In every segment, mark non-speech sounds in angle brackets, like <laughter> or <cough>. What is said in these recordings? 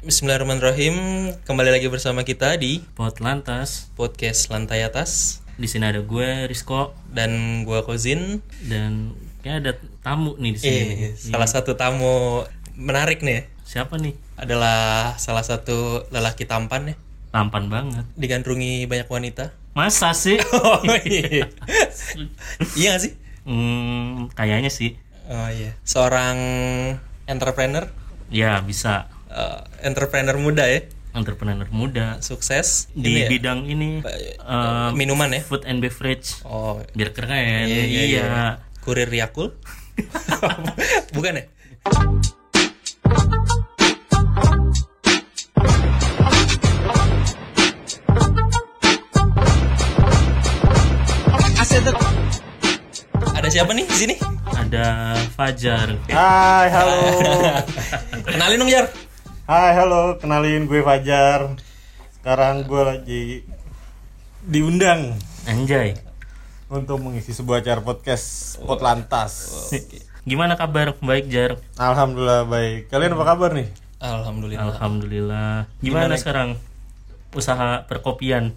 Bismillahirrahmanirrahim. Kembali lagi bersama kita di Pot lantas podcast Lantai Atas di sini ada gue Rizko dan gua Kozin. dan kayak ada tamu nih di sini. Eh, salah satu tamu menarik nih Siapa nih? adalah salah satu lelaki tampan ya, Tampan banget. digandrungi banyak wanita. Masa sih? <laughs> Oh iya. <laughs> iya gak sih? hmm, kayaknya sih. Oh iya. Seorang entrepreneur, Ya bisa. Eh, entrepreneur muda ya, Entrepreneur muda sukses di Ini ya? bidang ini eh, minuman ya. food and beverage. Oh, Biar keren. Iya, iya, iya. iya. kurir Yakul. <laughs> Bukan ya? Ada siapa nih di sini? Ada Fajar. Hai, halo. <laughs> Kenalin dong Jar. Hai, halo. Kenalin gue Fajar. Sekarang gue lagi diundang Anjay. untuk mengisi sebuah acara podcast Potlantas. Gimana kabar? Baik Jar. Alhamdulillah baik. Kalian apa kabar nih? Alhamdulillah. Alhamdulillah. Gimana, sekarang usaha perkopian?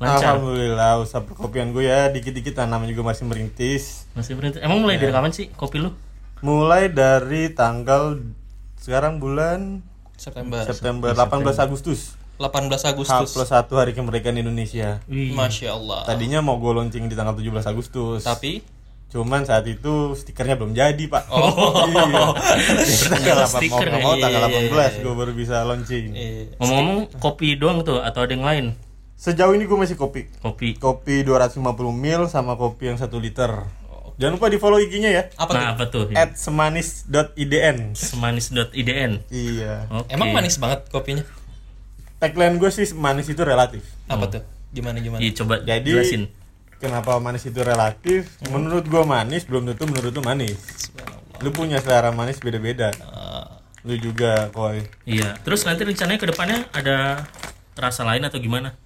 Lancar. Alhamdulillah usaha perkopian gue ya dikit-dikit lah, namanya juga masih merintis. Masih berhenti. Emang mulai dari kapan sih kopi lu? Mulai dari tanggal sekarang bulan September. September 18 Agustus. 18 H Agustus. plus satu hari kemerdekaan Indonesia. Wih. Masya Allah. Tadinya mau gue launching di tanggal 17 Agustus. Tapi Cuman saat itu stikernya belum jadi pak. Oh. iya. tanggal mau stiker mau tanggal Iya, iya, 18 gue baru bisa launching. Ngomong-ngomong kopi doang tuh atau ada yang lain? Sejauh ini gue masih kopi. Kopi. Kopi 250 mil sama kopi yang 1 liter. Jangan lupa di follow IG-nya ya. apa tuh? nah, apa tuh? At semanis.idn. Semanis.idn. Iya. Oke. Emang manis banget kopinya? Tagline gue sih manis itu relatif. Apa tuh? Gimana gimana? Iya, coba Jadi jelasin. kenapa manis itu relatif? Menurut gue manis belum tentu menurut lu manis. Lu punya selera manis beda-beda. Ah, Lu juga koi. Iya. Terus nanti rencananya ke depannya ada rasa lain atau gimana?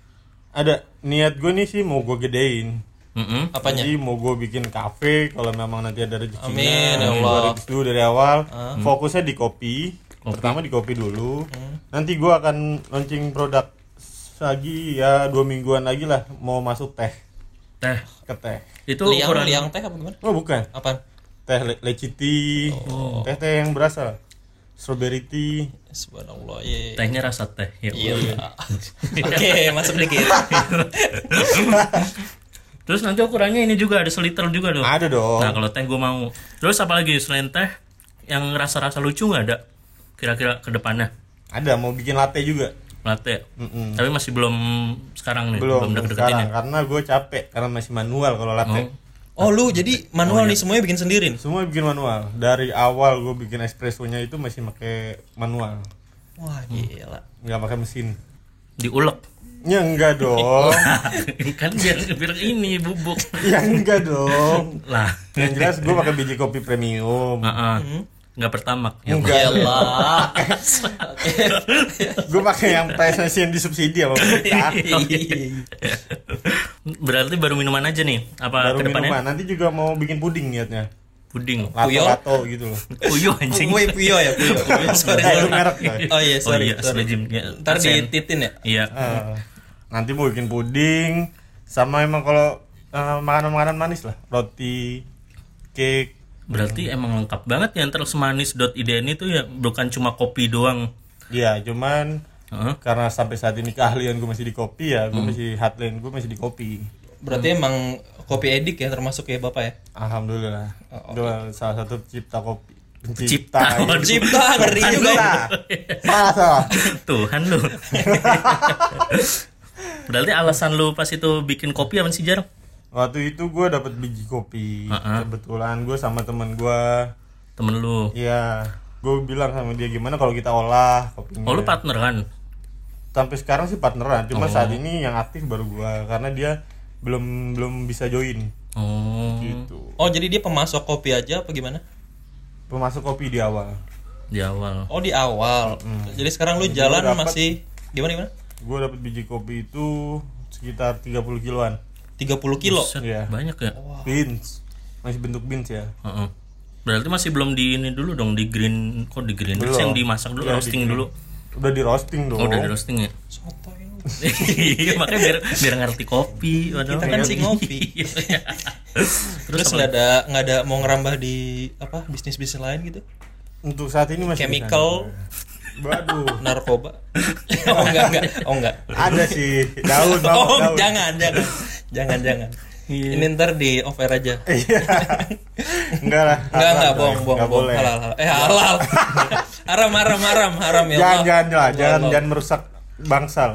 Ada niat gue nih sih mau gue gedein. Mm-mm. apanya? Jadi mau gue bikin kafe kalau memang nanti ada rezekinya. Amin, ya Allah. dulu dari awal. Fokusnya di kopi. Pertama di kopi dulu. Nanti gue akan launching produk lagi ya dua mingguan lagi lah mau masuk teh Teh. ke teh. Itu liang ukuran liang teh apa gimana? Oh bukan Apaan? teh le leciti, teh teh yang berasa strawberry tea. Subhanallah. Iya. iya. tehnya rasa teh. Ya. Iya. <laughs> Oke, masuk dikit. <laughs> Terus nanti ukurannya ini juga ada seliter juga dong. Ada dong. Nah, kalau teh gue mau. Terus apalagi selain teh yang rasa-rasa lucu nggak ada? Kira-kira ke depannya Ada mau bikin latte juga. latte. Mm-mm. Tapi masih belum sekarang nih, Belum, belum deket-deketin sekarang ya. karena gue capek karena masih manual kalau latte. Oh. Oh, lu jadi manual nih semuanya bikin sendiri nih. Semua bikin manual. Dari awal gue bikin espressonya itu masih pakai manual, Wah, gila. nggak pakai mesin. Diulek. Ya enggak dong. <laughs> kan biar biar ini bubuk. ya enggak dong. lah. Yang jelas gue pakai biji kopi premium. Heeh. Nggak pertamak. Ya, Enggak. Iyalah. <laughs> gue pakai yang PSNC yang disubsidi sama pemerintah. <laughs> Berarti baru minuman aja nih. Apa Baru ke depannya? minuman. Nanti juga mau bikin puding niatnya. Puding. Puyo? Lato-lato gitu loh. Puyo anjing. Puyo ya, Puyo. Puyo. Sorry, merek. Oh iya, Oh sorry. iya, sorry. Asli Ya, Ntar dititin ya. Iya. Eh, nanti mau bikin puding sama emang kalau eh, makanan-makanan manis lah, roti, cake. Berarti emang lengkap banget ya antar semanis.idn itu ya bukan cuma kopi doang. Iya, cuman Heeh. karena sampai saat ini keahlian gue masih di kopi ya, gue masih hotline gue masih di kopi. Berarti emang kopi edik ya termasuk ya Bapak ya? Alhamdulillah. Gue salah satu pencipta kopi. Pencipta. Pencipta. Waduh. Cipta ngeri juga. Salah, salah. Tuhan lu. <laughs> Berarti alasan lu pas itu bikin kopi apa sih Jar? Waktu itu gue dapat biji kopi. Heeh. Kebetulan gue sama temen gue, Temen lu. Iya, gue bilang sama dia gimana kalau kita olah kopinya. Oh lu partner kan? Sampai sekarang sih partneran, cuma saat ini yang aktif baru gue karena dia belum belum bisa join Oh. gitu. Oh, jadi dia pemasok kopi aja apa gimana? Pemasok kopi di awal. Di awal. Oh, di awal. Jadi sekarang lu jalan dapet- masih gimana gimana? Gue dapat biji kopi itu sekitar 30 kiloan. 30 kilo. Buset, Iya. Banyak ya? Beans. Masih bentuk beans ya. Heeh. Berarti masih belum di ini dulu dong di green kok di green Belum. yang dimasak dulu Iya, roasting di- dulu. udah di roasting dong Oh, udah di roasting ya? Lu. Iya, makanya biar biar ngerti kopi. Waduh. Kita kan sih ngopi. <laughs> Iya. Terus nggak ada nggak ada mau ngerambah di apa bisnis bisnis lain gitu? untuk saat ini masih Chemical. Waduh Narkoba? oh enggak enggak. Oh enggak. ada sih daun Bang, Oh daun. jangan jangan jangan jangan. Iya. Ini ntar di off air aja. Iya. enggak lah Enggak enggak bohong bohong bohong boleh. halal halal. Eh halal. haram haram haram haram ya jangan jangan lah jangan jangan merusak bangsal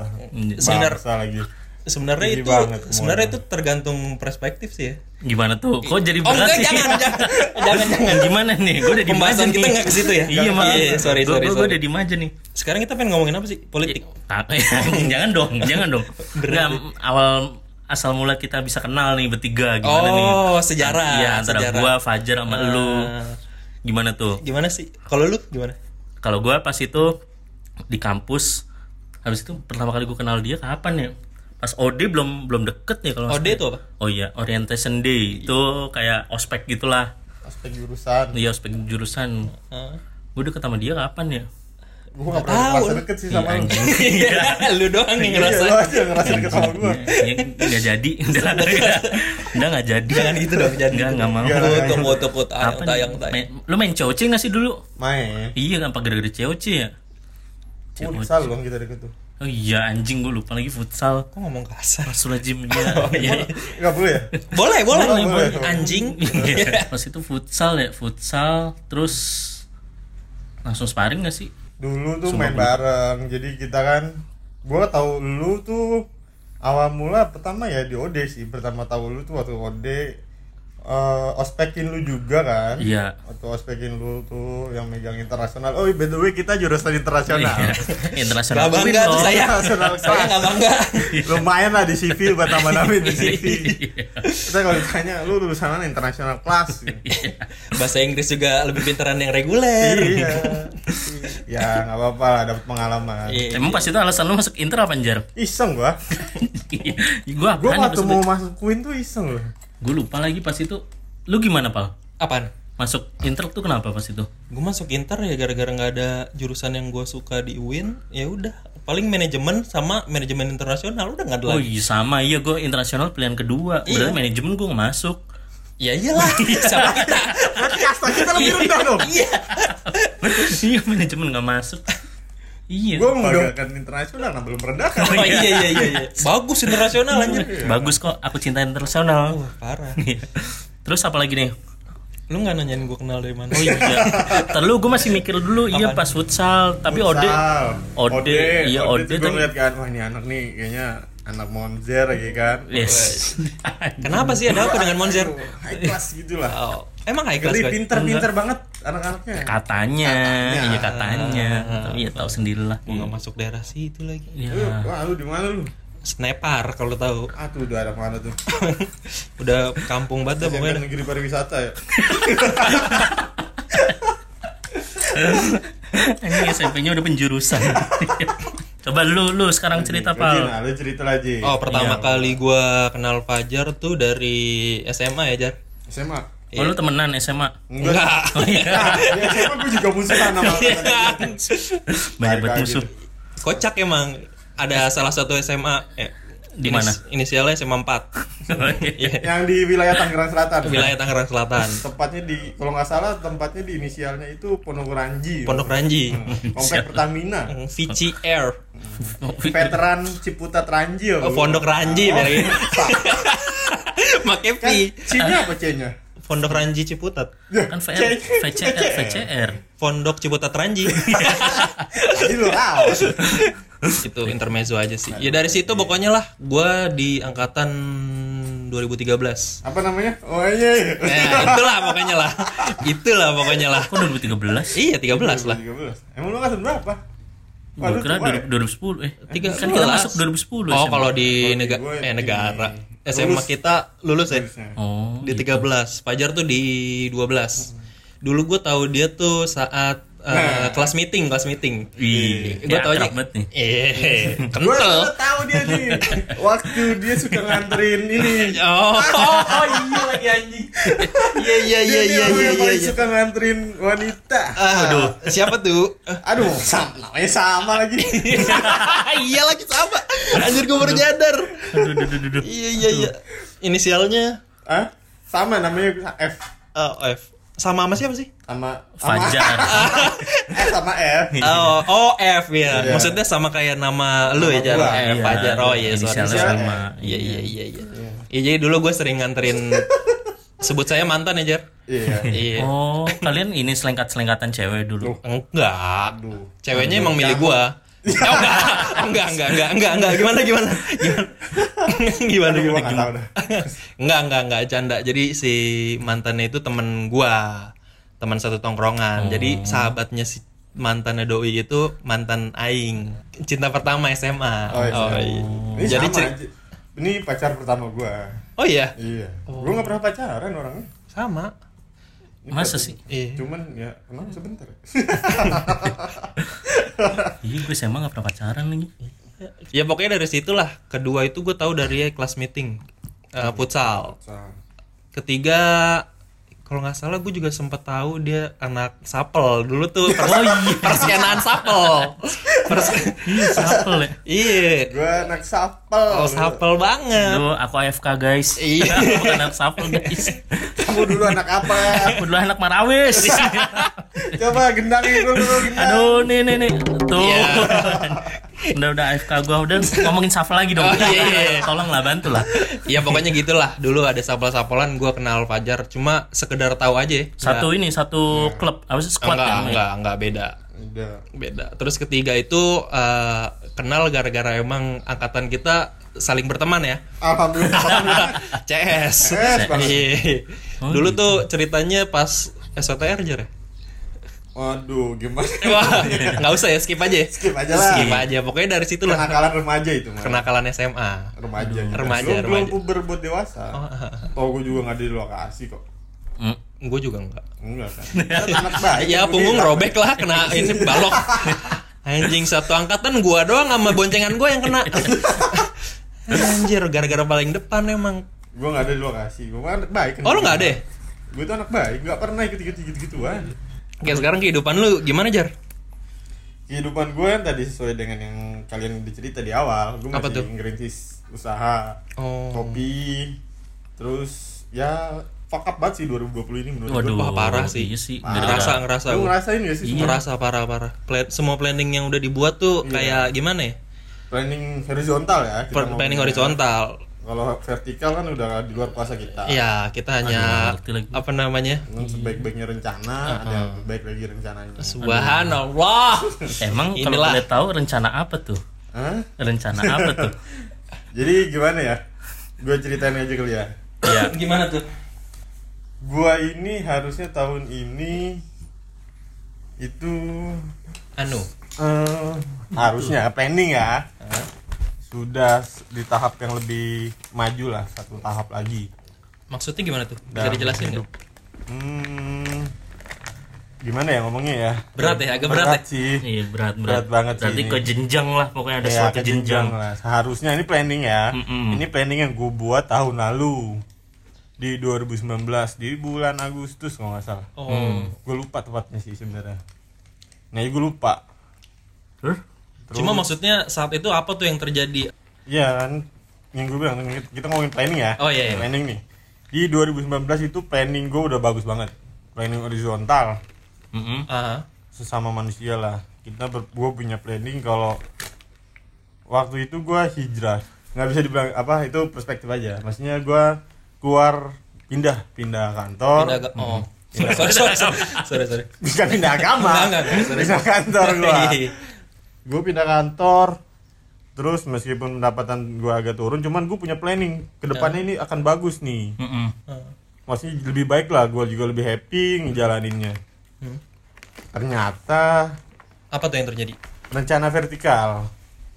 Sebenar- bangsa lagi Sebenarnya itu banget sebenarnya itu tergantung perspektif sih ya. Gimana tuh? Kok jadi Oh berat enggak sih? jangan jangan <laughs> jangan jangan. Gimana nih? Gue udah di Pembahasan kita nih. nggak ke situ ya? Iya, maaf. Iya, sorry, Gua- sorry, gua- sorry. Gua udah di aja nih. Sekarang kita pengen ngomongin apa sih? Politik. Tak, <laughs> jangan dong, jangan dong. Enggak, awal asal mula kita bisa kenal nih bertiga gimana nih? Oh, sejarah, Iya, antara sejarah. gua, Fajar sama lu. Ah. Gimana tuh? Gimana sih? Kalau lu gimana? Kalau gua pas itu di kampus habis itu pertama kali gua kenal dia kapan ya? Pas OD belum belum deket ya kalau nggak OD salah. itu apa? Oh iya, orientation day. Itu kayak ospek gitulah. aspek jurusan Iya, ospek jurusan. Ah. Gue deket sama dia kapan ya? gue gak pernah tahu. ngerasa deket sih sama lu anjing. <laughs> lu doang yang iya ngerasa. lu aja ngerasa deket sama gue nggak jadi udah <laughs> udah nggak jadi <laughs> Jangan gitu dong, jangan nggak gitu. nggak mau Jangan. Foto foto foto tayang Apa nih? tayang lu main COC nggak sih dulu main iya kan apa gara-gara COC ya COC. futsal dong kita deket tuh oh iya anjing gue lupa lagi futsal Kok ngomong kasar? Rasulajim ya <laughs> Oh, iya. nggak boleh ya Boleh, boleh. Boleh, boleh. Anjing. <laughs> pas itu futsal ya futsal terus langsung sparring gak sih dulu tuh Sumpah main gua. bareng jadi kita kan gue tahu lu tuh awal mula pertama ya di OD sih pertama tahu lu tuh waktu OD eh, ospekin lu juga kan? Iya. Waktu ospekin lu tuh yang megang internasional. Oh by the way kita jurusan internasional. Iya. <laughs> internasional Gak bangga tuh saya. Internasional Saya nggak bangga. lumayan lah di CV buat tambah namain di CV Iya. kita kalau ditanya lu lulusan mana? Internasional kelas Bahasa Inggris juga lebih pintaran yang reguler. iya. Ya nggak apa-apa lah dapat pengalaman. Iya. emang pas itu alasan lu masuk inter apa anjar? Iseng gua. <laughs> Gua apaan waktu mau masuk Queen tuh iseng loh gue lupa lagi pas itu lu gimana pal Apaan? masuk inter tuh kenapa pas itu Gue masuk Inter ya gara-gara nggak ada jurusan yang gue suka di UIN. Ya udah, paling manajemen sama manajemen internasional udah nggak ada Oh lagi. iya sama iya gue internasional pilihan kedua. Iya. Berarti manajemen gue nggak masuk. Ya iyalah, <laughs> siapa kita? berarti kasta kita lebih rendah dong Iya. <laughs> iya manajemen nggak masuk. Iya. gua membanggakan internasional nah belum merendahkan Oh iya iya iya. iya. <laughs> Bagus internasional anjir. Bagus kok. Aku cinta internasional. Wah, parah. Iya. Terus apa lagi nih? Lu nggak nanyain gue kenal dari mana? Oh iya. Terlalu gue masih mikir dulu. Iya pas futsal. Tapi Ode. Ode, iya, Ode gue tapi- ngeliat kan wah ini anak nih kayaknya anak Monzer ya kan Yes. Kenapa sih ada apa dengan Monzer? High class gitu lah Oh, emang high class Geli pinter-pinter banget anak-anaknya Katanya, Katanya. iya katanya. Tapi ya tahu sendirilah. Gua nggak masuk daerah situ lagi. Lu, wah lu di mana lu? Snapar kalau tahu. Ah tuh daerah mana tuh? <laughs> Udah kampung banget dah pokoknya. negeri pariwisata ya. <laughs> Ini SMP-nya udah penjurusan. <laughs> Coba lu lu sekarang cerita Lagi, pal. Nah, lu cerita lagi. Oh, pertama Iya. kali gua kenal Fajar tuh dari SMA ya, Jar? SMA. Oh lu temenan SMA. Enggak. Oh iya. Nah, <laughs> di SMA gue juga musuhan sama Banyak banget Kayak musuh. gitu. Kocak emang. Ada salah satu SMA eh, Di mana? Inisialnya SMA 4. Iya. Yang di wilayah Tangerang Selatan. Wilayah Tangerang Selatan. Tempatnya di kalau nggak salah tempatnya di inisialnya itu Pondok Ranji. Pondok Ranji. Komplek Pertamina. Vici Air. Veteran Ciputat Ranji ya. Oh, Pondok Ranji gitu. Make <laughs> Kan. C-nya apa C-nya? Pondok Ranji Ciputat. kan VR, VCR, VCR. Pondok Ciputat Ranji. <laughs> Jadi lu itu intermezzo aja sih. Ya dari situ pokoknya lah gua di angkatan 2013. Apa namanya? Oh iya. Nah, itulah pokoknya lah. Itulah pokoknya lah. Kok 2013? Iya, 13 lah. 13. Emang lu angkatan berapa? Gue kira tua ya? 2010 eh. Tiga kan kita masuk 2010 Oh, kalau di di negara eh negara SMA Lulus. kita lulus ya. Lulusnya. Oh. Di 13. Fajar tuh di 12. Dulu gue tahu dia tuh saat eh, kelas meeting, kelas meeting. Ih, Gue akrab banget nih. Eh, <laughs> gue kental. tahu dia nih waktu dia suka nganterin ini Oh, <laughs> oh, iya lagi anjing. Iya iya iya iya iya yang iya. iya. suka nganterin wanita Aduh, siapa tuh? aduh sama namanya sama lagi <laughs> iya lagi sama. Anjir gue baru nyadar. Iya iya iya. Inisialnya Hah? sama namanya F eh, F. Sama sama siapa sih? sama sama Fajar. <laughs> Sama F Oh, oh F ya. Iya. Maksudnya sama kayak nama lu ya, Jar. F Iya, Fajar. Oh iya, sorry. sama. Iya iya iya iya. Iya, jadi dulu gue sering nganterin <laughs> sebut saya mantan ya, Jar. iya Iya. Oh, kalian ini selengkat-selengkatan cewek dulu. Enggak. Aduh. Ceweknya emang milih gua. Oh, enggak. enggak, enggak, enggak, enggak, enggak. Gimana gimana? Gimana? gimana gimana? dah. enggak, enggak, enggak canda. Jadi si mantannya itu temen gua. Teman satu tongkrongan. Jadi sahabatnya si mantannya doi itu mantan aing. Cinta pertama SMA. Oh, iya. Ini Jadi sama. Ini pacar pertama gua. Oh iya, Iya. Gua nggak pernah pacaran orangnya. sama. Masa sih? Iya. Cuman ya kenal sebentar. <laughs> Iya, gue SMA gak pernah pacaran lagi. Ya pokoknya dari situlah. Kedua itu gue tahu dari kelas meeting. eh, futsal. Sa- ketiga kalau nggak salah gue juga sempet tahu dia anak sapel dulu tuh pers Oh iya. <laughs> perskenaan sapel Pers Iya, sapel ya. iya Gua anak sapel. oh sapel banget Duh, aku AFK guys. Iya. Bukan anak sapel guys. Kamu dulu anak apa? Aku dulu anak Marawis. Coba gendangin dulu gendang. Aduh, nih nih nih. Tuh. Iya. <laughs> udah udah AFK gua udah ngomongin sapel lagi dong. Oh, iya, iya. Tolonglah bantu lah. ya pokoknya gitulah dulu ada sapel sapelan gue kenal Fajar cuma sekedar tahu aja Satu ini satu klub apa sih squad enggak kan? enggak enggak beda Udah. beda terus ketiga itu eh, kenal gara-gara emang angkatan kita saling berteman ya Alhamdulillah. <laughs> CS. CS. Iya. Oh, Dulu gitu. tuh ceritanya pas SOTR aja ya? Waduh, gimana? <laughs> Wah, nggak usah ya, skip aja. ya. Skip aja lah. Skip aja. Pokoknya dari situ lah Kenakalan remaja itu mah. kenakalan SMA. Remaja. Remaja, Belum- remaja. Belum puber buat dewasa. Oh, gue juga nggak di lokasi kok. Hmm. Gue juga enggak. Enggak kan. <laughs> Kan anak baik. Ya gua punggung robek lah kena ini balok. Anjing satu angkatan gua doang sama boncengan gua yang kena. Anjir, gara-gara paling depan emang. Gue nggak ada di lokasi. Gue anak baik. kan. Oh, lu nggak ada ya? Gue tuh anak baik. Nggak pernah ikut-ikut gitu-gituan. Kayak sekarang kehidupan lu gimana, Jar? Kehidupan gue yang tadi sesuai dengan yang kalian dicerita di awal. Gue Apa masih tuh? ngerintis usaha Oh. kopi. Terus ya fuck up banget sih 2020 ini menurut Waduh, gue. Wah, parah sih. Iya sih. Parah. Ngerasa ngerasa Lu ngerasain gak sih? Iya. Ngerasa parah-parah. Plan, semua planning yang udah dibuat tuh Iya. kayak gimana ya? Planning horizontal ya. kita Per- planning horizontal. Kalau vertikal kan udah di luar kuasa kita. Iya, kita hanya Aduh, apa namanya? Sebaik-baiknya rencana, ada yang baik lagi rencananya. Subhanallah. <laughs> Emang kalau Inilah. boleh tahu rencana apa tuh? Hah? Rencana apa tuh? <laughs> Jadi gimana ya? Gue ceritain aja kali ya. ya, <laughs> Gimana tuh? Gua ini harusnya tahun ini itu Anu. eh, harusnya planning ya. Sudah di tahap yang lebih maju lah, satu tahap lagi. Maksudnya gimana tuh? Bisa Dalam dijelasin nggak? Hmm, gimana ya ngomongnya ya? Berat ya, agak berat ya? sih. iya berat Berat berat. banget sih Berarti ini. ke jenjang lah pokoknya ada Ya, suatu jenjang jenjang. lah. Seharusnya ini planning ya. Mm-mm. Ini planning yang gue buat tahun lalu di 2019 di bulan Agustus kalau nggak salah. Oh. Gue lupa tepatnya sih sebenarnya. Nah, gue lupa. Terus? Cuma maksudnya saat itu apa tuh yang terjadi? Iya kan, yang gue bilang kita ngomongin planning ya. Oh, iya, iya. Planning nih. Di 2019 itu planning gue udah bagus banget. Planning horizontal Mm-mm. Ah, sesama manusia lah. Kita ber, gue punya planning kalau waktu itu gue hijrah. Nggak bisa dibilang apa itu perspektif aja. Maksudnya gue keluar pindah pindah kantor. pindah agak oh. Sorry, sorry, sorry, sorry, sorry, sorry. Bukan pindah agama. Enggak, enggak, enggak, sorry. pindah kantor gue. Iya. gue pindah kantor. Terus meskipun pendapatan gue agak turun, cuman gue punya planning ke depannya ini akan bagus nih. Mm-mm. Maksudnya lebih baik lah, gue juga lebih happy ngejalaninnya. Hmm. Ternyata Apa tuh yang terjadi? rencana vertikal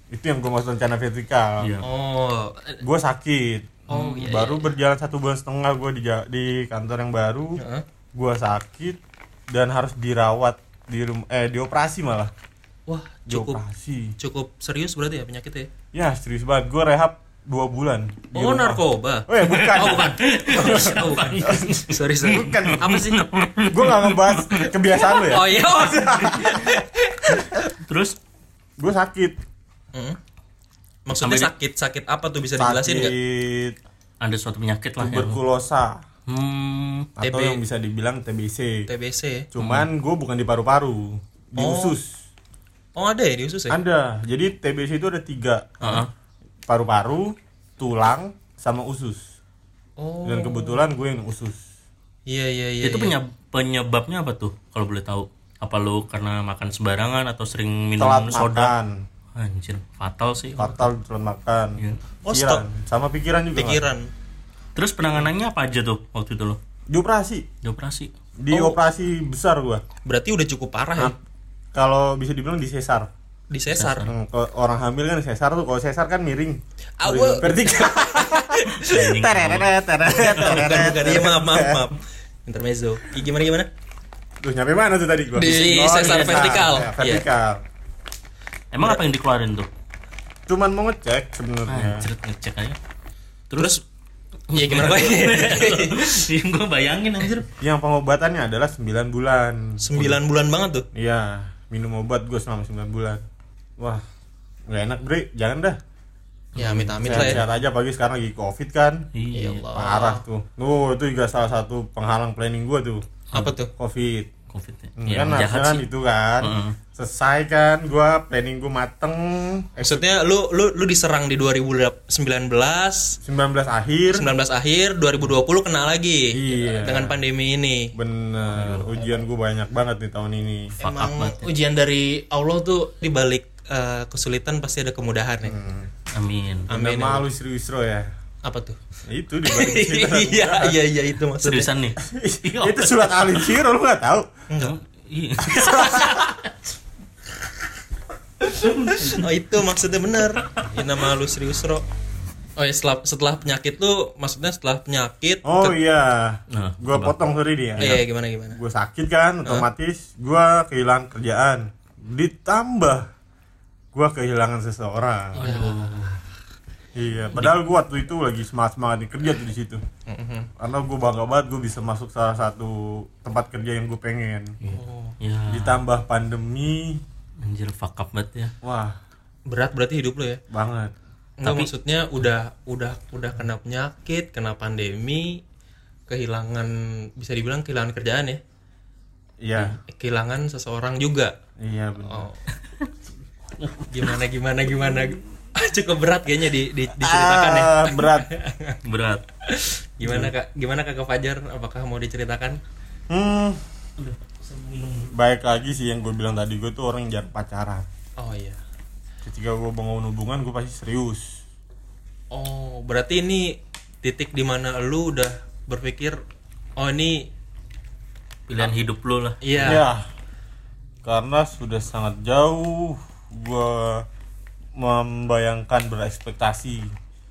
itu yang gue maksud rencana vertikal. Iya. Oh, Gue sakit. Oh, iya, baru berjalan satu bulan setengah gue di di kantor yang baru. Heeh. Gue sakit dan harus dirawat di rumah eh dioperasi malah Wah, cukup dioperasi cukup serius berarti ya penyakitnya. ya serius banget gue rehab dua bulan Oh, rumah. narkoba. oh ya bukan Oh, bukan. Oh, bukan. <laughs> sorry, sorry. Bukan. Apa sih? gue gak ngebahas kebiasaan lo ya Oh iya. <laughs> Terus gue sakit Hmm. Maksudnya Sampai sakit sakit apa tuh bisa dijelasin nggak? sakit ada suatu penyakit lah yang tuberkulosa hmm, atau TB. yang bisa dibilang TBC TBC. cuman gue bukan di paru-paru di Oh. usus Oh ada ya di usus ya? ada jadi TBC itu ada tiga Heeh. paru-paru tulang sama usus Oh. dan kebetulan gue yang usus Iya iya iya. itu iya. penyeb- penyebabnya apa tuh kalau boleh tahu apa lu karena makan sembarangan atau sering minum telat soda makan anjir fatal sih fatal telat makan Iya. Oh, pikiran sama pikiran juga pikiran. terus penanganannya apa aja tuh waktu itu lo dioperasi dioperasi di Oh. operasi besar gue Berarti udah cukup parah ya? Kalau bisa dibilang di sesar Di sesar. Hmm, kalau orang hamil kan sesar tuh kalau sesar kan miring Awal. vertikal Anjing. tereret iya maaf maaf maaf. Intermezzo. Gimana gimana? Tuh nyampe mana tuh tadi gua? Di sesar vertikal. Ya, vertikal. emang apa yang dikeluarin tuh Cuman mau ngecek sebenarnya. anjir ngecek aja Terus <laughs> Iya gimana lagi? gue bayangin anjir Yang pengobatannya adalah 9 bulan. 9 bulan banget tuh. Iya, minum obat gue selama 9 bulan. Wah, nggak enak bre, jangan dah. Ya amit-amit lah ya. Sehat-sehat aja pagi sekarang lagi covid kan. iya. Parah tuh. Tuh, itu juga salah satu penghalang planning gue tuh. Apa tuh? Covid. covid ya, Hmm, kan jahat kan sih itu kan. Heeh. Selesai kan, gua planning gue mateng. Maksudnya lu lu lu diserang di 2019 19 akhir. 19 akhir 2020 kena lagi Iya. dengan pandemi ini. Bener, ujian gue banyak banget nih tahun ini. Emang banget ya. ujian dari Allah tuh dibalik eh, kesulitan pasti ada kemudahan ya. Hmm. amin Amin. Amin. malu serius Ro ya. Apa tuh? Itu di cerita. <laughs> iya iya iya itu maksudnya. seriusan nih <laughs> itu surat Alin Shiro lu gak tahu? Enggak. iya <laughs> <laughs> Oh itu maksudnya bener. Ya nama lu serius Ro. Oh ya setelah setelah penyakit lu maksudnya setelah penyakit Oh ke- iya. Nah, Gua potong sorry dia. Iya gimana gimana. Gue sakit kan, otomatis gua kehilangan kerjaan. Ditambah gua kehilangan seseorang. Iya, padahal gua waktu itu lagi semangat semangat kerja tuh di situ. Mhm. Karena gua bangga banget gua bisa masuk salah satu tempat kerja yang gue pengen. Oh, ya Ditambah pandemi, anjir fuck up banget ya wah berat berarti hidup lu ya. banget. Enggak Tapi- maksudnya udah udah udah kena penyakit, kena pandemi, kehilangan bisa dibilang kehilangan kerjaan ya. Iya, Kehilangan seseorang juga. iya benar. Oh. gimana gimana gimana. Cukup berat kayaknya di, di diceritakan ya. Ah, berat. <laughs> berat Gimana Kak? Gimana Kakak Fajar? Apakah mau diceritakan? Hmm. Baik lagi sih yang gue bilang tadi gue tuh orang yang jarang pacaran. Oh iya. Ketika gue bangun hubungan gue pasti serius. Oh, berarti ini titik di mana lu udah berpikir oh ini pilihan hidup lu lah iya Ya. Karena sudah sangat jauh gue membayangkan berekspektasi.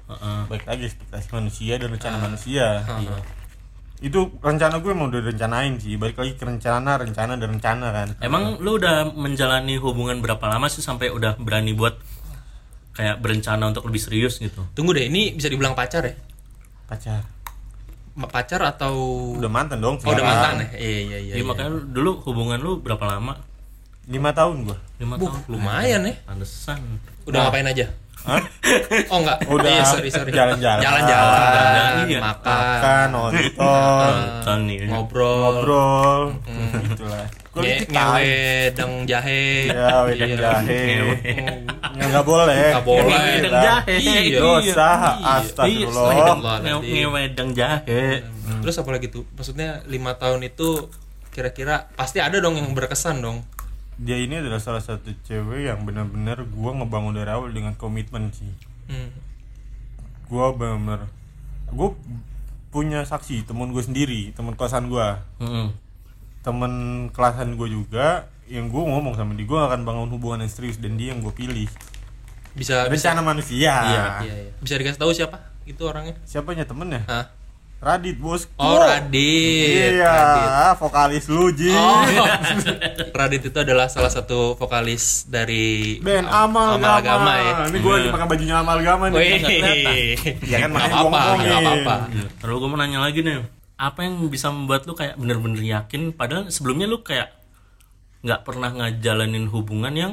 Heeh. Baik lagi ekspektasi manusia dan rencana manusia. Iya. Itu rencana gue emang udah rencanain sih. Balik lagi ke rencana, rencana dan rencana kan. emang lu udah menjalani hubungan berapa lama sih sampai udah berani buat kayak berencana untuk lebih serius gitu Tunggu deh, ini bisa dibilang pacar ya? Pacar. Ma- Pacar atau Udah mantan dong. Oh, udah mantan ya? Iya iya iya. Jadi iya. makanya lu- dulu hubungan lu berapa lama? Lima tahun gue. Lima Buh, tahun. lumayan ya. Pantesan. Udah ngapain aja? Hah? Oh enggak. Udah Iya, sorry sorry. jalan-jalan. Jalan-jalan, Iya. makan, Makan, nonton, Nonton nih. ngobrol, ngobrol, itulah. nge Quality time. ngewedeng jahe. Ya, wedang Iya. jahe. Ngewe. Nggak nggak boleh. Nggak boleh. Wedang Lah. jahe. Iya. Dosa, Iya. astagfirullah. Iya, Astagfirullahaladzim. nge- ngewedang jahe. Terus apa lagi tuh? Maksudnya lima tahun itu kira-kira pasti ada dong yang berkesan dong. Dia ini adalah salah satu cewek yang benar-benar gua ngebangun dari awal dengan komitmen sih. Hmm. Gua benar-benar gua punya saksi temen gue sendiri temen kosan gua Heeh. temen kelasan gue juga yang gue ngomong sama dia gue akan bangun hubungan yang serius dan dia yang gue pilih Bisa bisa rencana manusia iya, iya. Bisa dikasih tahu siapa itu orangnya? siapanya temennya Hah? Radit bos Oh, Radit. iya Radit. vokalis lu Jin Oh. <laughs> Radit itu adalah salah satu vokalis dari band amal, Amalgama ya. ini gue lagi pakai bajunya amalgama nih Wih. Ya kan, Nggak makanya apa-apa, apa-apa. Terus gue mau nanya lagi nih, apa yang bisa membuat lu kayak bener-bener yakin? Padahal sebelumnya lu kayak nggak pernah ngejalanin hubungan yang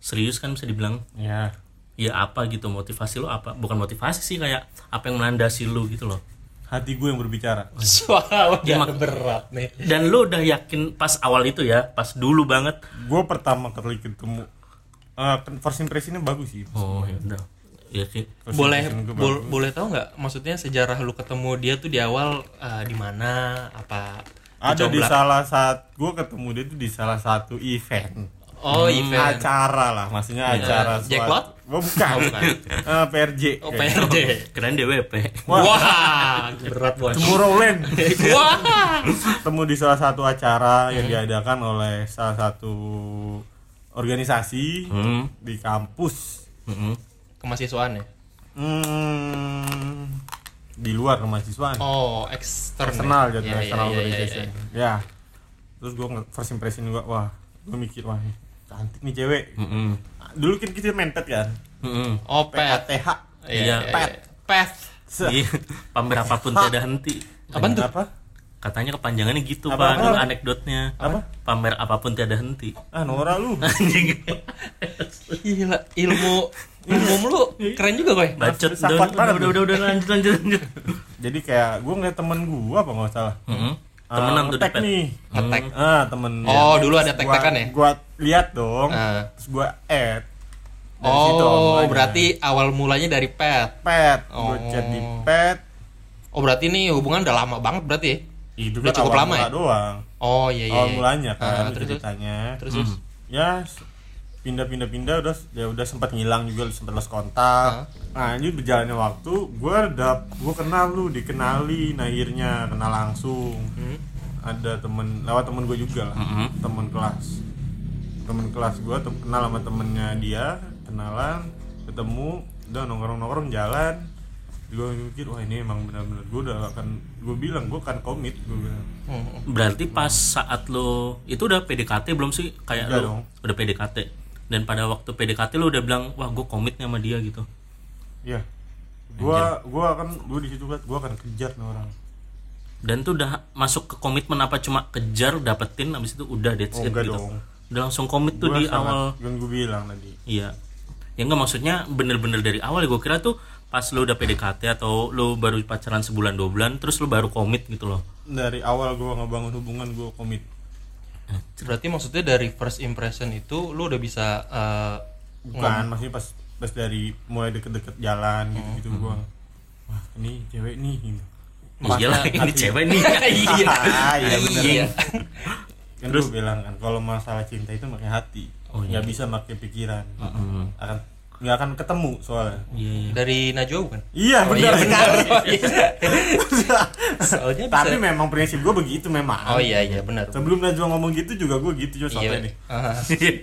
serius kan bisa dibilang. ya Ya apa gitu motivasi lu apa? Bukan motivasi sih kayak apa yang melandasi lu gitu loh. Hati gue yang berbicara Wah, Ya, udah mak- berat nih. Dan lu udah yakin pas awal itu ya, pas dulu banget. gue pertama kali ketemu eh, first impressionnya bagus sih Oh ya udah. Ya boleh bol- bagus. boleh tahu nggak maksudnya sejarah lu ketemu dia tuh di awal eh, di mana apa ada di salah satu gue ketemu dia tuh di salah satu event oh event acara lah maksudnya acara suatu- Jackpot? oh, bukan, bukan. <laughs> Eh, PRJ oh. PRJ Keren DWP. wah berat bos <laughs> Tomorrowland wah ketemu di salah satu acara yang diadakan oleh salah satu organisasi Hmm. di kampus Mm-mm. kemahasiswaan ya hmm, di luar kemahasiswaan oh eksternal eksternal ya? gitu Iya, iya, external iya, iya, organization iya. ya terus gue first impression juga wah gue mikir wah cantik nih cewek Mm-mm. dulu kan kita mentet kan Mm-mm. oh pet PATH Iya, pet pet Se- Iya, pamer apa pun tiada henti. Apaan tuh? apa Katanya kepanjangannya gitu, Apa, Pak. apa, apa? anekdotnya. Apa? Pamer apa pun tiada henti. ah Nora lu <laughs> Anjing. gila ilmu ilmu lu keren juga koy Bacot udah, udah, udah, udah, lanjut, lanjut, lanjut. jadi kayak gue ngeliat temen gue apa nggak salah Mm-mm. Temenan Ah, tuh pet. nih ngetek ah temen Oh, dulu ada tek-tekan ya? gua lihat dong Ah. terus gua add Dari situ oh mulanya. berarti awal mulanya dari pet pet gua Oh. chat di pet oh berarti ini hubungan udah lama banget berarti ya itu Udah kan cukup lama ya? doang oh iya iya awal iya. mulanya kan Ah, terus ceritanya terus terus. ya s- pindah-pindah-pindah udah ya udah sempat ngilang juga sempat lost kontak nah ini berjalannya waktu gua udah gua kenal lu dikenali akhirnya kenal langsung Hmm. ada temen lewat temen gue juga lah Mm-mm. temen kelas temen kelas gue tem- kenal sama temennya dia kenalan ketemu udah nongkrong nongkrong jalan gue mikir wah ini emang benar-benar gue udah akan gue bilang gue akan komit gue bilang Hmm. Berarti pas saat lo itu udah PDKT belum sih? Kayak Udah lo dong. udah PDKT. Dan pada waktu PDKT lo udah bilang, "Wah, gue komit nih sama dia" gitu. ya gue gue akan gue di situ gue akan kejar nih orang Dan tuh udah masuk ke komitmen apa cuma kejar dapetin habis itu udah that's Oh, it gitu. dong. Udah langsung komit tuh Gua di awal. yang gue bilang tadi Iya. Ya enggak maksudnya bener-bener dari awal ya gue kira tuh pas lo udah PDKT atau lo baru pacaran sebulan dua bulan terus lo baru komit gitu loh. dari awal gue ngebangun hubungan gue komit berarti maksudnya dari first impression itu lu udah bisa eh, bukan maksudnya pas pas dari mulai deket-deket jalan gitu gitu Hmm. gue wah ini cewek nih gitu. Iya lah ini hati- cewek nih. <laughs> iya Ah, iya bener. iya kan gue bilang kan kalau masalah cinta itu pakai hati Oh, nggak iya. bisa pakai pikiran Mm-mm. akan nggak akan ketemu soalnya. Iya, iya. dari Najwa bukan? Iya oh benar. iya benar. Sekali <laughs> oh, iya. soalnya bisa tapi memang prinsip gue begitu memang. Oh iya iya benar. Sebelum Najwa ngomong gitu juga gue gitu juga iya. sampai nih <laughs>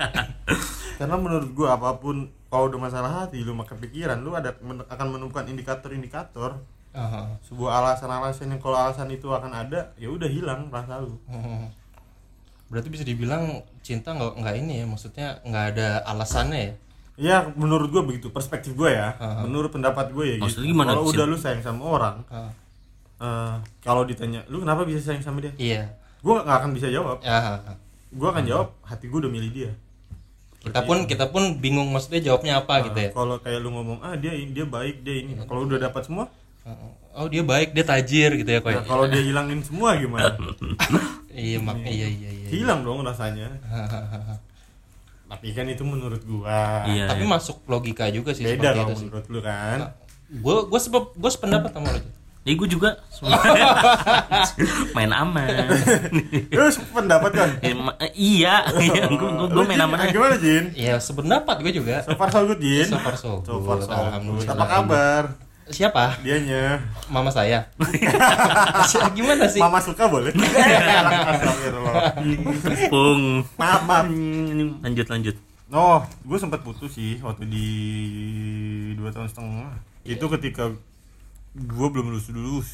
<laughs> karena menurut gue apa pun kalau udah masalah hati lu pakai pikiran lu ada men- akan menemukan indikator-indikator. Ah. sebuah alasan-alasan yang kalau alasan itu akan ada ya udah hilang rasa lu. Hmm. berarti bisa dibilang cinta nggak nggak ini ya maksudnya nggak ada alasannya ya Ya menurut gue begitu. Perspektif gue ya, menurut pendapat gue ya Maksudnya gitu. gimana Kalau udah lu sayang sama orang, Ah. eh, kalau ditanya lu kenapa bisa sayang sama dia, iya. Gue nggak akan bisa jawab. ya Gue akan jawab hati gue udah milih dia. kita pun kita pun bingung maksudnya jawabnya apa gitu ya. Kalau kayak lu ngomong ah dia dia baik dia ini, kalau udah dapat semua, oh dia baik dia tajir gitu ya kok nah, kalau dia hilangin semua gimana? <laughs> iya mak iya iya iya Hilang dong rasanya. Tapi kan itu menurut gua. Iya. tapi iya. masuk logika juga sih Beda seperti dong itu sih menurut lu kan. gue gue sebab gue sependapat sama lo Ya gue juga main aman. Terus pendapat kan? Ya, ma- eh, iya, gue gue Lu, main aman. Gimana Jin? ya sependapat gue juga So far so good Jin. so far so So far so good. good. alhamdulillah Apa kabar? Siapa Dianya. mama saya <laughs> gimana sih Mama suka boleh? Astagfirullah. Pung. maaf, maaf. Lanjut lanjut. Oh, gue sempat putus sih waktu di dua tahun setengah. Itu ketika gue belum lulus lulus.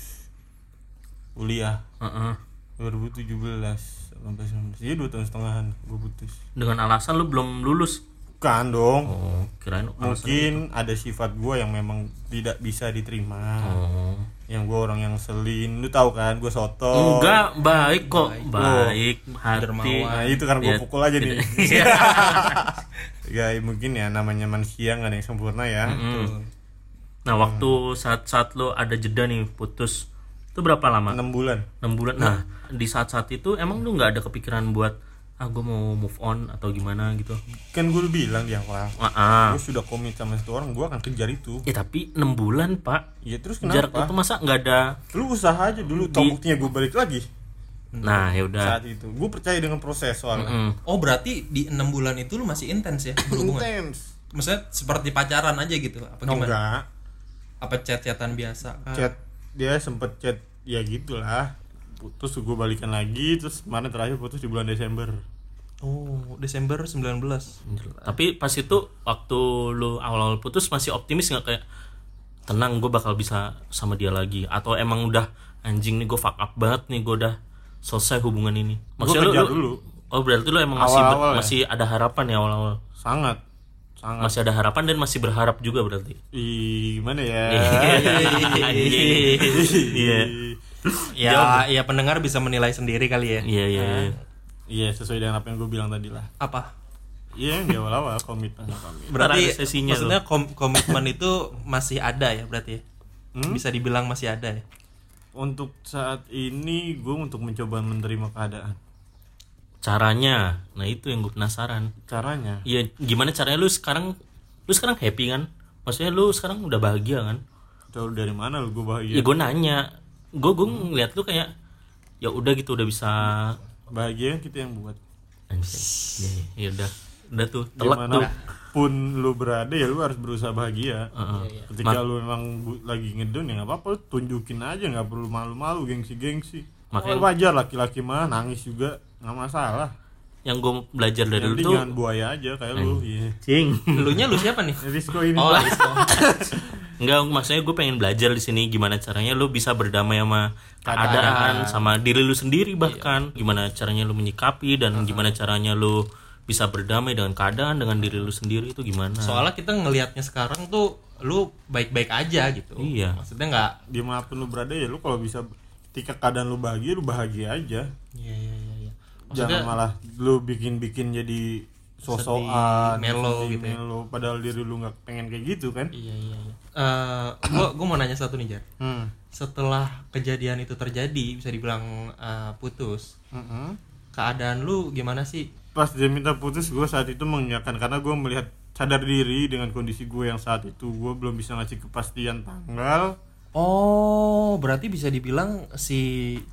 kuliah Heeh. 2017 18 19 iya dua tahun setengahan gue putus dengan alasan lu belum lulus kan dong. Oh kirain mungkin ada sifat gue yang memang tidak bisa diterima. Oh. yang gue orang yang selin. Lu tahu kan gue soto. Enggak baik kok. Baik, hati. Dermawan. nah itu kan gue Ya, pukul aja nih. <laughs> Iya. ya mungkin ya namanya manusia nggak ada yang sempurna ya. Nah waktu saat saat lo ada jeda nih putus itu berapa lama? Enam bulan. 6 bulan. Nah di saat saat itu emang lu nggak ada kepikiran buat ah gue mau move on atau gimana gitu kan gue bilang di awal gue sudah komit sama satu orang gue akan kejar itu ya tapi 6 bulan pak ya terus jarak kenapa itu masa nggak ada lu usaha aja dulu tau buktinya gue balik lagi nah ya udah saat itu gue percaya dengan proses soalnya Mm. Oh berarti di enam bulan itu lu masih intens ya berhubungan? intens Maksudnya seperti pacaran aja gitu? Apa Oh, gimana? enggak Apa chat-chatan biasa? kah? chat dia sempet chat ya gitulah putus gue balikan lagi terus kemarin terakhir putus di bulan Desember Oh Desember 19 tapi pas itu waktu lu awal-awal putus masih optimis nggak? Kayak tenang gue bakal bisa sama dia lagi. Atau emang udah anjing nih gue fuck up banget nih gue udah selesai hubungan ini. Maksudnya kejar lu, dulu. oh berarti lu emang masih ber- Awal-awal ya? masih ada harapan ya awal-awal? Sangat. Sangat. Masih ada harapan dan masih berharap juga berarti? Ih, gimana ya? Anjing. iya. Ya, ya pendengar bisa menilai sendiri kali ya. iya iya iya. iya sesuai dengan apa yang gue bilang tadi lah Apa? iya yang di awal-awal komitmen komit Berarti sesinya maksudnya kom- komitmen itu masih ada ya berarti ya? Bisa dibilang masih ada ya? untuk saat ini gue untuk mencoba menerima keadaan caranya nah itu yang gue penasaran caranya Iya, gimana caranya lu sekarang lu sekarang happy kan? Maksudnya lu sekarang udah bahagia kan? tahu dari mana lu gue Ya bahagia gue nanya, gue gue ngeliat lu kayak ya udah gitu udah bisa bahagia kan kita yang buat anjing. Ya, ya udah, udah tuh telak Gimana tuh. pun lu berada ya lu harus berusaha bahagia Heeh. ketika lu emang bu- lagi ngedon ya nggak apa-apa lu tunjukin aja nggak perlu malu-malu gengsi-gengsi Makanya- Oh, wajar laki-laki mah nangis juga nggak masalah Yang gue belajar dari yang lu tuh, jangan buaya aja kayak lu iya cing. Lu nya lu siapa nih? Risco ini Oh. Rizko. <laughs> Enggak, maksudnya gue pengen belajar di sini gimana caranya lu bisa berdamai sama keadaan, sama diri lu sendiri bahkan gimana caranya lu menyikapi dan gimana caranya lu bisa berdamai dengan keadaan dengan diri lu sendiri itu gimana? Soalnya kita ngelihatnya sekarang tuh lu baik-baik aja gitu. Iya. Maksudnya nggak di mana pun lu berada ya lu kalau bisa ketika keadaan lu bahagia lu bahagia aja Iya iya iya. iya. jangan malah lu bikin-bikin jadi sosokan melo gitu ya. melo, padahal diri lu nggak pengen kayak gitu kan Iya iya iya. Eh, gua gua mau nanya satu nih Jar. hmm. Setelah kejadian itu terjadi bisa dibilang eh, putus, Mm-mm. keadaan lu gimana sih? pas dia minta putus gue saat itu mengiyakan karena gue melihat sadar diri dengan kondisi gue yang saat itu gue belum bisa ngasih kepastian tanggal Oh, berarti bisa dibilang si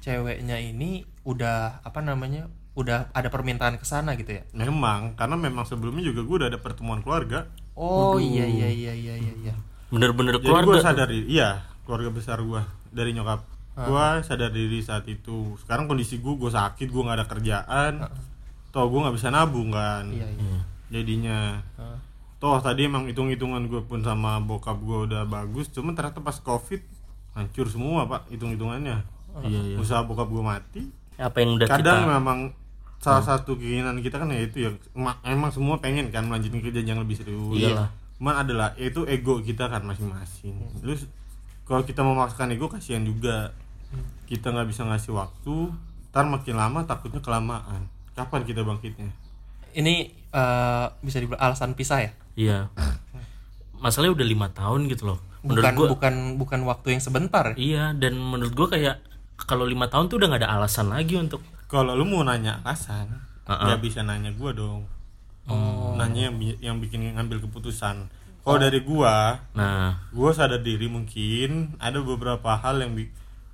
ceweknya ini udah apa namanya? Udah ada permintaan ke sana gitu ya? memang karena memang sebelumnya juga gue udah ada pertemuan keluarga Oh iya iya iya iya iya. iya. Bener-bener jadi gue keluarga. sadar diri iya keluarga besar gue dari nyokap gue sadar diri saat itu sekarang kondisi gue gue sakit gue nggak ada kerjaan toh gue nggak bisa nabung kan Iya iya. jadinya Ah. toh tadi emang hitung-hitungan gue pun sama bokap gue udah bagus cuman ternyata pas covid hancur semua pak hitung-hitungannya Iya, iya. usaha bokap gue mati Apa yang udah kadang kita memang salah satu keinginan kita kan ya itu yaema- emang semua pengen kan melanjutkan kerja yang lebih serius Iyalah. cuman adalah itu ego kita kan masing-masing terus kalau kita memaksakan ego kasihan juga kita nggak bisa ngasih waktu ntar makin lama takutnya kelamaan kapan kita bangkitnya Ini eh, bisa dibilang alasan pisah ya? Iya. Masalahnya udah lima tahun gitu loh. Menurut Bukan gua bukan bukan waktu yang sebentar. ya? iya dan menurut gua kayak kalau lima tahun tuh udah nggak ada alasan lagi untuk kalau lu mau nanya alasan Uh-uh. nggak bisa nanya gua dong. Nanya yang bi- yang bikin ngambil keputusan. Kalau dari gua nah. gue sadar diri mungkin ada beberapa hal yang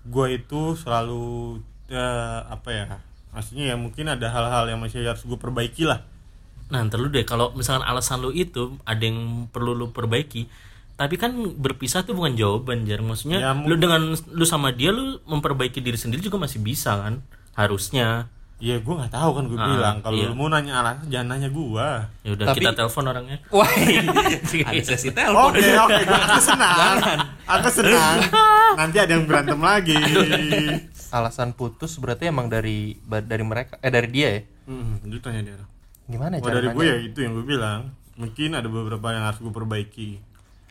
gue itu selalu eh, apa ya maksudnya ya mungkin ada hal-hal yang masih harus gue perbaiki lah. Nah ntar lu deh. Kalau misalkan alasan lu itu ada yang perlu lu perbaiki tapi kan berpisah tuh bukan jawaban jar. Maksudnya Ya, lu dengan lu sama dia lu memperbaiki diri sendiri juga masih bisa kan harusnya. Ya gue nggak tahu kan gue Ah, bilang. Kalau iya. lu mau nanya alasan jangan nanya gue ya udah Tapi- kita telepon orangnya. Wah, <laughs> ada sesi telepon. oke oke aku senang. Aku <laughs> senang. Nanti ada yang berantem lagi. Alasan putus berarti emang dari dari mereka eh dari dia ya? Hmm, itu tanya dia. gimana Oh dari gue ya itu yang gue bilang. Mungkin ada beberapa yang harus gue perbaiki.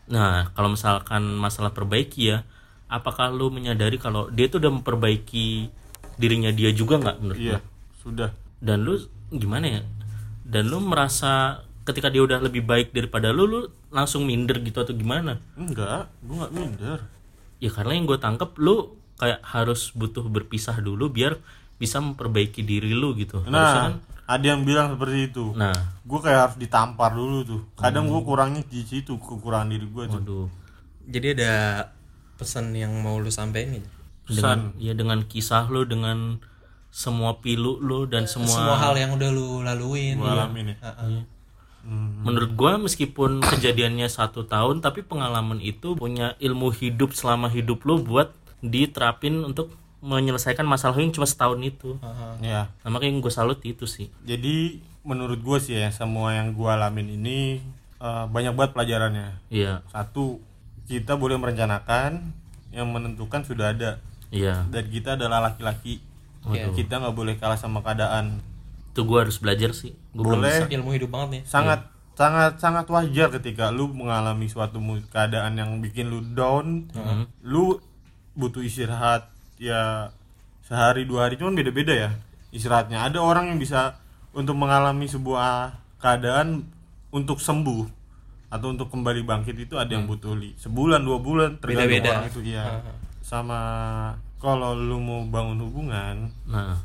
Nah, kalau misalkan masalah perbaiki ya, apakah lu menyadari kalau dia tuh udah memperbaiki dirinya dia juga nggak menurut Iya, lu? sudah. Dan lu gimana ya? Dan lu merasa ketika dia udah lebih baik daripada lu, lu langsung minder gitu atau gimana? Enggak, gue nggak minder. Ya karena yang gue tangkep lu kayak harus butuh berpisah dulu biar bisa memperbaiki diri lu gitu. Harusnya Nah, kan, ada yang bilang seperti itu. nah, Gue kayak harus ditampar dulu tuh. Kadang gue kurangnya di situ kekurangan diri gue tuh. waduh. jadi ada pesan yang mau lu sampein gitu Dengan ya dengan kisah lu dengan semua pilu lu dan semua, semua hal yang udah lu laluin Gue alamin ya. Heeh. Menurut gua meskipun kejadiannya satu tahun tapi pengalaman itu punya ilmu hidup selama hidup lu buat diterapin untuk menyelesaikan masalah yang cuma setahun itu. Ya. Nah, makanya yang gue salut itu sih. Jadi menurut gue sih ya semua yang gue alamin ini eh, banyak banget pelajarannya. Iya, Satu, kita boleh merencanakan yang menentukan sudah ada iya. dan kita adalah laki-laki. Kita nggak boleh kalah sama keadaan. Itu gua harus belajar sih. Gua belum Boleh. bisa. ilmu hidup banget nih Sangat sangat sangat wajar ketika lu mengalami suatu keadaan yang bikin lu down. Lu butuh istirahat ya sehari dua hari cuman beda-beda ya istirahatnya. Ada orang yang bisa untuk mengalami sebuah keadaan untuk sembuh atau untuk kembali bangkit itu ada yang butuh li sebulan dua bulan tergantung Beda-beda. orang itu iya sama kalau lu mau bangun hubungan Nah,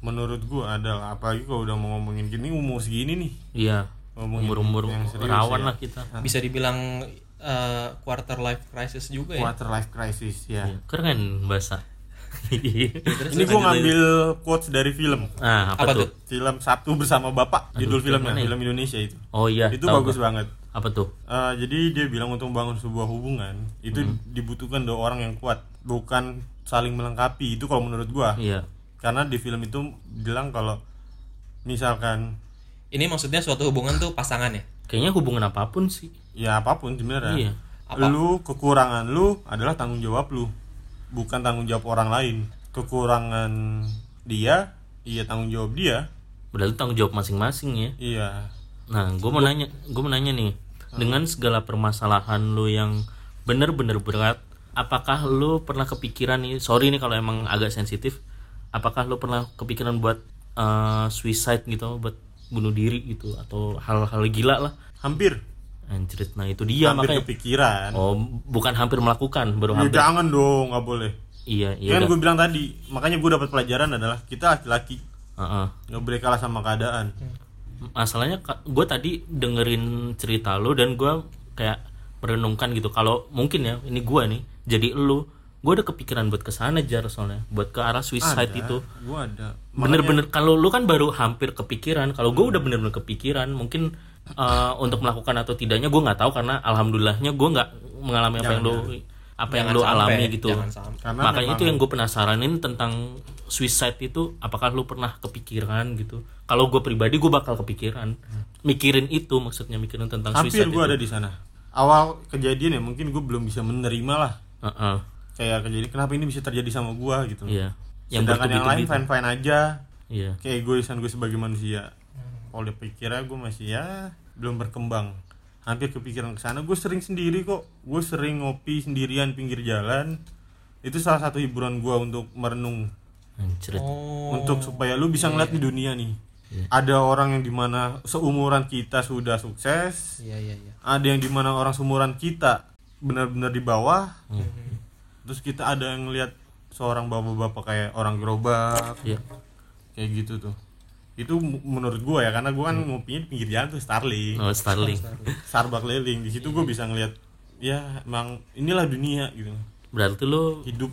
menurut gua adalah apalagi kalau udah mau ngomongin gini umur segini nih iya. ngomongin yang serius rawan ya. lah kita. bisa dibilang eh, quarter life crisis juga ya quarter life crisis ya Iya, Keren bahasa. ini gua ngambil quotes dari film nah, apa, Apa tuh? tuh? film Sabtu bersama Bapak judul filmnya ya? film Indonesia itu Oh iya, itu bagus gua. banget Apa tuh? Eh, jadi dia bilang untuk membangun sebuah hubungan itu Hmm. dibutuhkan dua orang yang kuat bukan saling melengkapi itu kalau menurut gua. Iya. karena di film itu bilang kalau misalkan ini maksudnya suatu hubungan tuh pasangan ya? Kayaknya hubungan apa pun sih. ya apa pun sebenarnya. Iya. lu kekurangan lu adalah tanggung jawab lu bukan tanggung jawab orang lain. Kekurangan dia iya tanggung jawab dia. Berarti tanggung jawab masing-masing ya. iya. Nah, gue mau nanya, gue mau nanya nih, dengan segala permasalahan lu yang bener-bener berat, apakah lu pernah kepikiran nih, sorry nih kalau emang agak sensitif, apakah lu pernah kepikiran buat eh, suicide gitu, buat bunuh diri gitu, atau hal-hal gila lah? hampir Anjrit, nah itu dia hampir makanya. kepikiran Oh, bukan hampir melakukan, baru ya hampir. jangan dong nggak boleh Iya, iya. kan gue bilang tadi makanya gue dapat pelajaran adalah kita laki-laki nggak boleh kalah sama keadaan masalahnya gue tadi dengerin cerita lu dan gue kayak merenungkan gitu kalau mungkin ya ini gue nih jadi lu gue udah kepikiran buat ke sana jar soalnya. Buat ke arah suicide itu. Gue ada. Bener-bener kalau lu kan baru hampir kepikiran kalau gue udah bener-bener kepikiran mungkin eh, untuk melakukan atau tidaknya gue nggak tahu karena alhamdulillahnya gue nggak mengalami apa yang lu apa yang lu sampai, alami gitu. makanya memang- itu yang gue penasaranin tentang suicide itu apakah lu pernah kepikiran gitu. Kalau gue pribadi gue bakal kepikiran. Mikirin itu maksudnya mikirin tentang hampir suicide gue itu. ada di sana. Awal kejadian ya mungkin gue belum bisa menerima lah Heeh. kayak kejadian kenapa ini bisa terjadi sama gue gitu. Iya. Yang sedangkan yang lain fine fine aja. Iya. Kayak egoisan gue sebagai manusia. Kalau dipikirnya gue masih ya belum berkembang. Hampir kepikiran ke sana. Gue sering sendiri kok. Gue sering ngopi sendirian pinggir jalan. Itu salah satu hiburan gue untuk merenung. Oh. Untuk supaya lu bisa ngeliat di dunia nih. Ada orang yang di mana seumuran kita sudah sukses. Iya iya iya. Ada yang di mana orang seumuran kita benar-benar di bawah. Terus kita ada yang ngeliat seorang bapak-bapak kayak orang gerobak. Iya. Kayak gitu tuh. Itu menurut gua ya karena gua kan ngopinya di pinggir jalan tuh Starling oh Starling Starbucks keliling. Di situ gua bisa ngeliat ya emang inilah dunia gitu. Berarti lu hidup.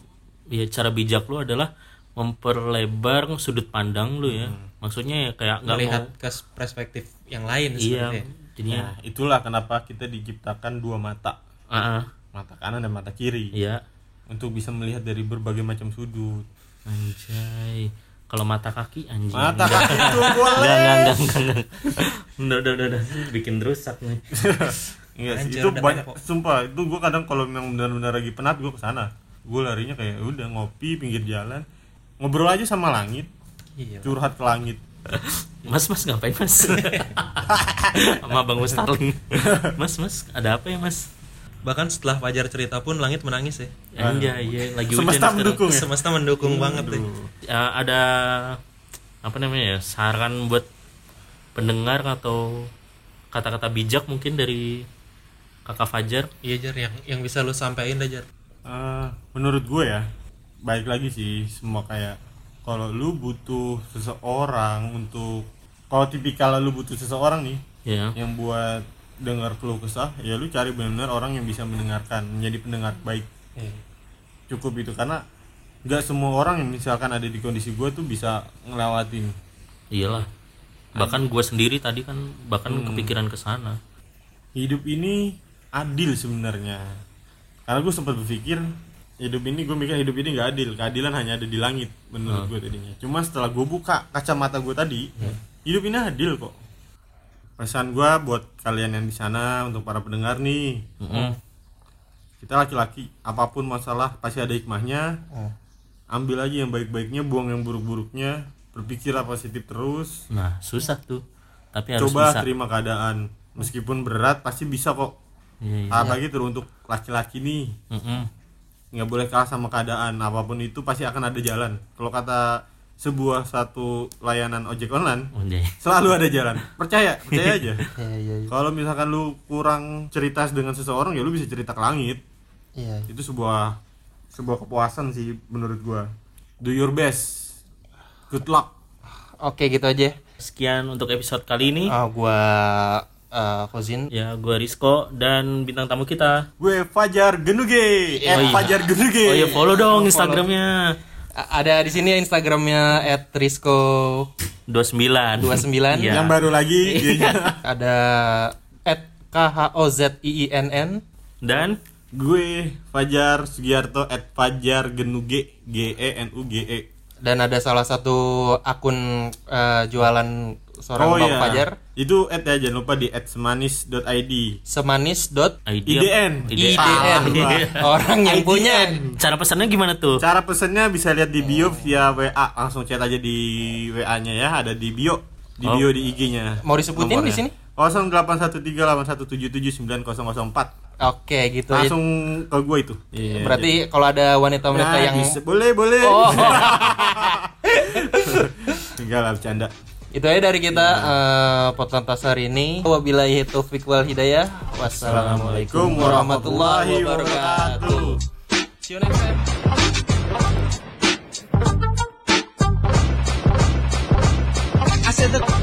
Ya cara bijak lu adalah memperlebar sudut pandang lu ya. Hmm. maksudnya ya kayak nggak mau melihat ke perspektif yang lain iya sebenarnya. jadinya nah itulah kenapa kita diciptakan dua mata ah, ah, mata kanan dan mata kiri iya untuk bisa melihat dari berbagai macam sudut anjay kalau mata kaki anjing mata kaki itu <laughs> boleh Enggak, enggak, enggak. Udah, udah, udah, udah. Bikin rusak nih. <laughs> Enggak sih, itu banyak tempo. sumpah itu gua kadang kalau memang benar-benar lagi penat gua ke sana gue larinya kayak udah ngopi pinggir jalan ngobrol aja sama langit Iya. curhat ke langit <laughs> Mas mas ngapain mas? Sama Bang Starling. Mas mas ada apa ya mas? Bahkan setelah Fajar cerita pun langit menangis ya. Iya iya lagi hujan semesta sekarang. mendukung ya Semesta mendukung banget deh. Ya, ada apa namanya ya saran buat pendengar atau kata-kata bijak mungkin dari kakak Fajar Iya Jar, yang yang bisa lu sampaikan Jar. Eh, menurut gue ya baik lagi sih semua kayak kalau lu butuh seseorang untuk kalau tipikal lu butuh seseorang nih ya yang buat dengar keluh kesah ya lu cari benar-benar orang yang bisa mendengarkan menjadi pendengar baik. Iya. cukup itu karena nggak semua orang yang misalkan ada di kondisi gue tuh bisa ngelewatin. Iyalah. Bahkan gue sendiri tadi kan bahkan kepikiran ke sana. Hidup ini adil sebenarnya. Karena gue sempat berpikir hidup ini gue mikir hidup ini nggak adil. Keadilan hanya ada di langit menurut gue tadinya. Cuma setelah gue buka kacamata gue tadi hidup ini adil kok pesan gue buat kalian yang di sana untuk para pendengar nih. Mm-mm. kita laki-laki apa pun masalah pasti ada hikmahnya. Oh. ambil aja yang baik-baiknya buang yang buruk-buruknya. Berpikirlah positif terus. Nah susah tuh. Tapi harus coba bisa. terima keadaan. Meskipun berat pasti bisa kok. Iya, iya. apalagi terus untuk laki-laki nih. Mm-mm. nggak boleh kalah sama keadaan. Apa pun itu pasti akan ada jalan. Kalau kata sebuah satu layanan ojek online Oh, iya. selalu ada jalan percaya percaya aja <laughs> Iya iya iya. kalau misalkan lu kurang cerita dengan seseorang ya lu bisa cerita ke langit Iya. itu sebuah sebuah kepuasan sih menurut gua do your best good luck Oke gitu aja. sekian untuk episode kali ini Ah gua eh, Fauzin. ya gue Risco dan bintang tamu kita gue Fajar Genuge eh Oh iya. Fajar Genuge oh ya follow dong instagramnya A- Ada di sini Instagramnya dua @risco29. sembilan. Yang baru lagi dia- <laughs> Ada @khozIINN. dan? Gue Fajar Sugiarto at Fajar Genuge G E N U G E. Dan ada salah satu akun eh, jualan seorang Bang Fajar. Itu at ya jangan lupa di semanis.id semanis dot idea IDN. IDN orang yang punya. Cara pesannya gimana tuh? Cara pesennya bisa lihat di bio via WA langsung chat aja di WA nya ya ada di bio. Di Oh. bio di IG nya mau disebutin di sini? 0813811704 oke gitu. Langsung ke gue itu. Iya, berarti kalau ada wanita-wanita Nah, yang bisa- boleh boleh. Oh. <laughs> enggak lah bercanda itu aja dari kita ya. uh, podcast hari ini. Wabillahi taufiq wal hidayah. Wassalamualaikum warahmatullahi wabarakatuh. See you next time. I said